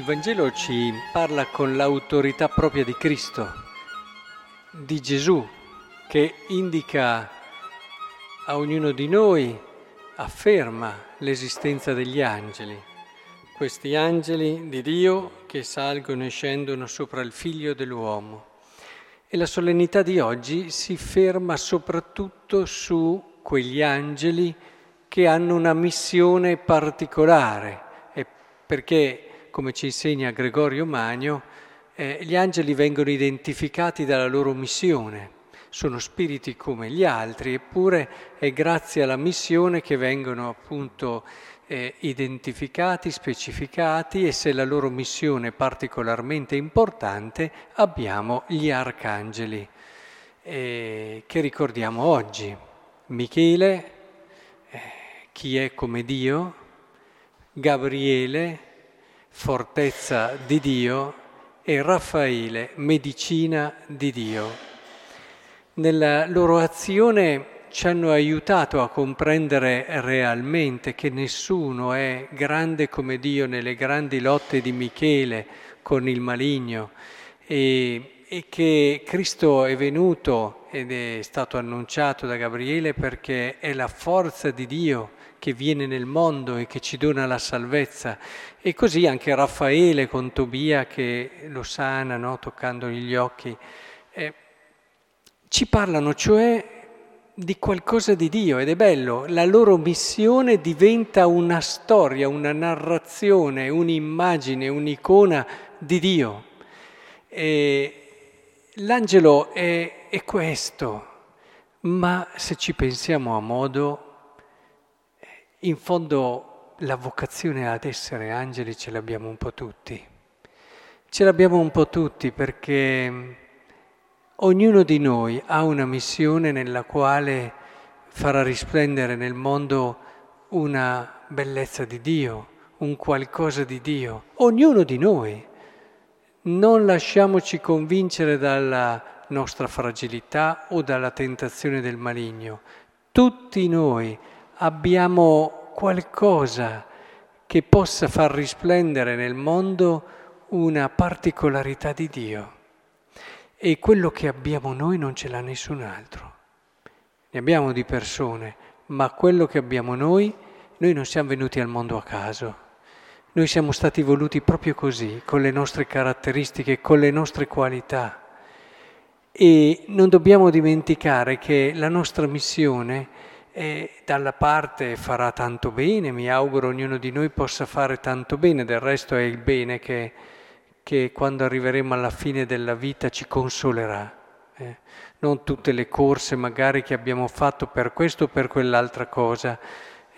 Il Vangelo ci parla con l'autorità propria di Cristo, di Gesù, che indica a ognuno di noi, afferma l'esistenza degli angeli, questi angeli di Dio che salgono e scendono sopra il figlio dell'uomo. E la solennità di oggi si ferma soprattutto su quegli angeli che hanno una missione particolare, perché come ci insegna Gregorio Magno, eh, gli angeli vengono identificati dalla loro missione. Sono spiriti come gli altri, eppure è grazie alla missione che vengono appunto eh, identificati, specificati e se la loro missione è particolarmente importante abbiamo gli arcangeli eh, che ricordiamo oggi. Michele, eh, chi è come Dio, Gabriele, fortezza di Dio, e Raffaele, medicina di Dio. Nella loro azione ci hanno aiutato a comprendere realmente che nessuno è grande come Dio nelle grandi lotte di Michele con il maligno e, e che Cristo è venuto ed è stato annunciato da Gabriele perché è la forza di Dio che viene nel mondo e che ci dona la salvezza. E così anche Raffaele con Tobia che lo sana, no? toccandogli gli occhi. Eh, ci parlano cioè di qualcosa di Dio ed è bello, la loro missione diventa una storia, una narrazione, un'immagine, un'icona di Dio. E l'angelo è, è questo, ma se ci pensiamo a modo, in fondo la vocazione ad essere angeli ce l'abbiamo un po' tutti. Ce l'abbiamo un po' tutti perché ognuno di noi ha una missione nella quale farà risplendere nel mondo una bellezza di Dio, un qualcosa di Dio. Ognuno di noi. Non lasciamoci convincere dalla nostra fragilità o dalla tentazione del maligno. Tutti noi abbiamo qualcosa che possa far risplendere nel mondo una particolarità di Dio. E quello che abbiamo noi non ce l'ha nessun altro. Ne abbiamo di persone, ma quello che abbiamo noi, noi non siamo venuti al mondo a caso. Noi siamo stati voluti proprio così, con le nostre caratteristiche, con le nostre qualità. E non dobbiamo dimenticare che la nostra missione e dalla parte farà tanto bene, mi auguro ognuno di noi possa fare tanto bene, del resto è il bene che, che quando arriveremo alla fine della vita ci consolerà. Eh? Non tutte le corse magari che abbiamo fatto per questo o per quell'altra cosa.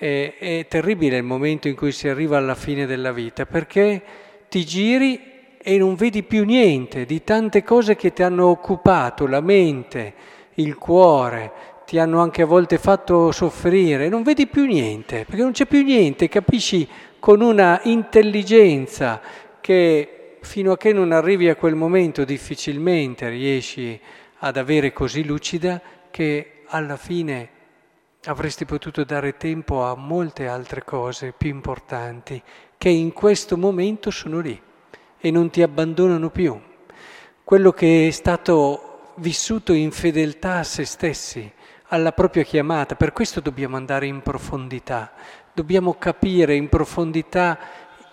È, è terribile il momento in cui si arriva alla fine della vita perché ti giri e non vedi più niente di tante cose che ti hanno occupato la mente, il cuore, ti hanno anche a volte fatto soffrire, non vedi più niente, perché non c'è più niente, capisci con una intelligenza che fino a che non arrivi a quel momento difficilmente riesci ad avere così lucida che alla fine avresti potuto dare tempo a molte altre cose più importanti che in questo momento sono lì e non ti abbandonano più. Quello che è stato vissuto in fedeltà a se stessi, alla propria chiamata, per questo dobbiamo andare in profondità, dobbiamo capire in profondità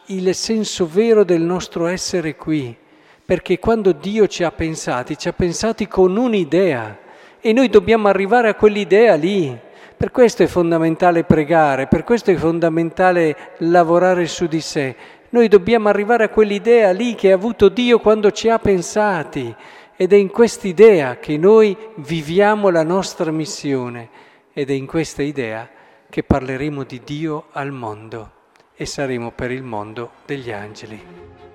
il senso vero del nostro essere qui, perché quando Dio ci ha pensati, ci ha pensati con un'idea e noi dobbiamo arrivare a quell'idea lì. Per questo è fondamentale pregare, per questo è fondamentale lavorare su di sé. Noi dobbiamo arrivare a quell'idea lì che ha avuto Dio quando ci ha pensati ed è in quest'idea che noi viviamo la nostra missione ed è in questa idea che parleremo di Dio al mondo e saremo per il mondo degli angeli.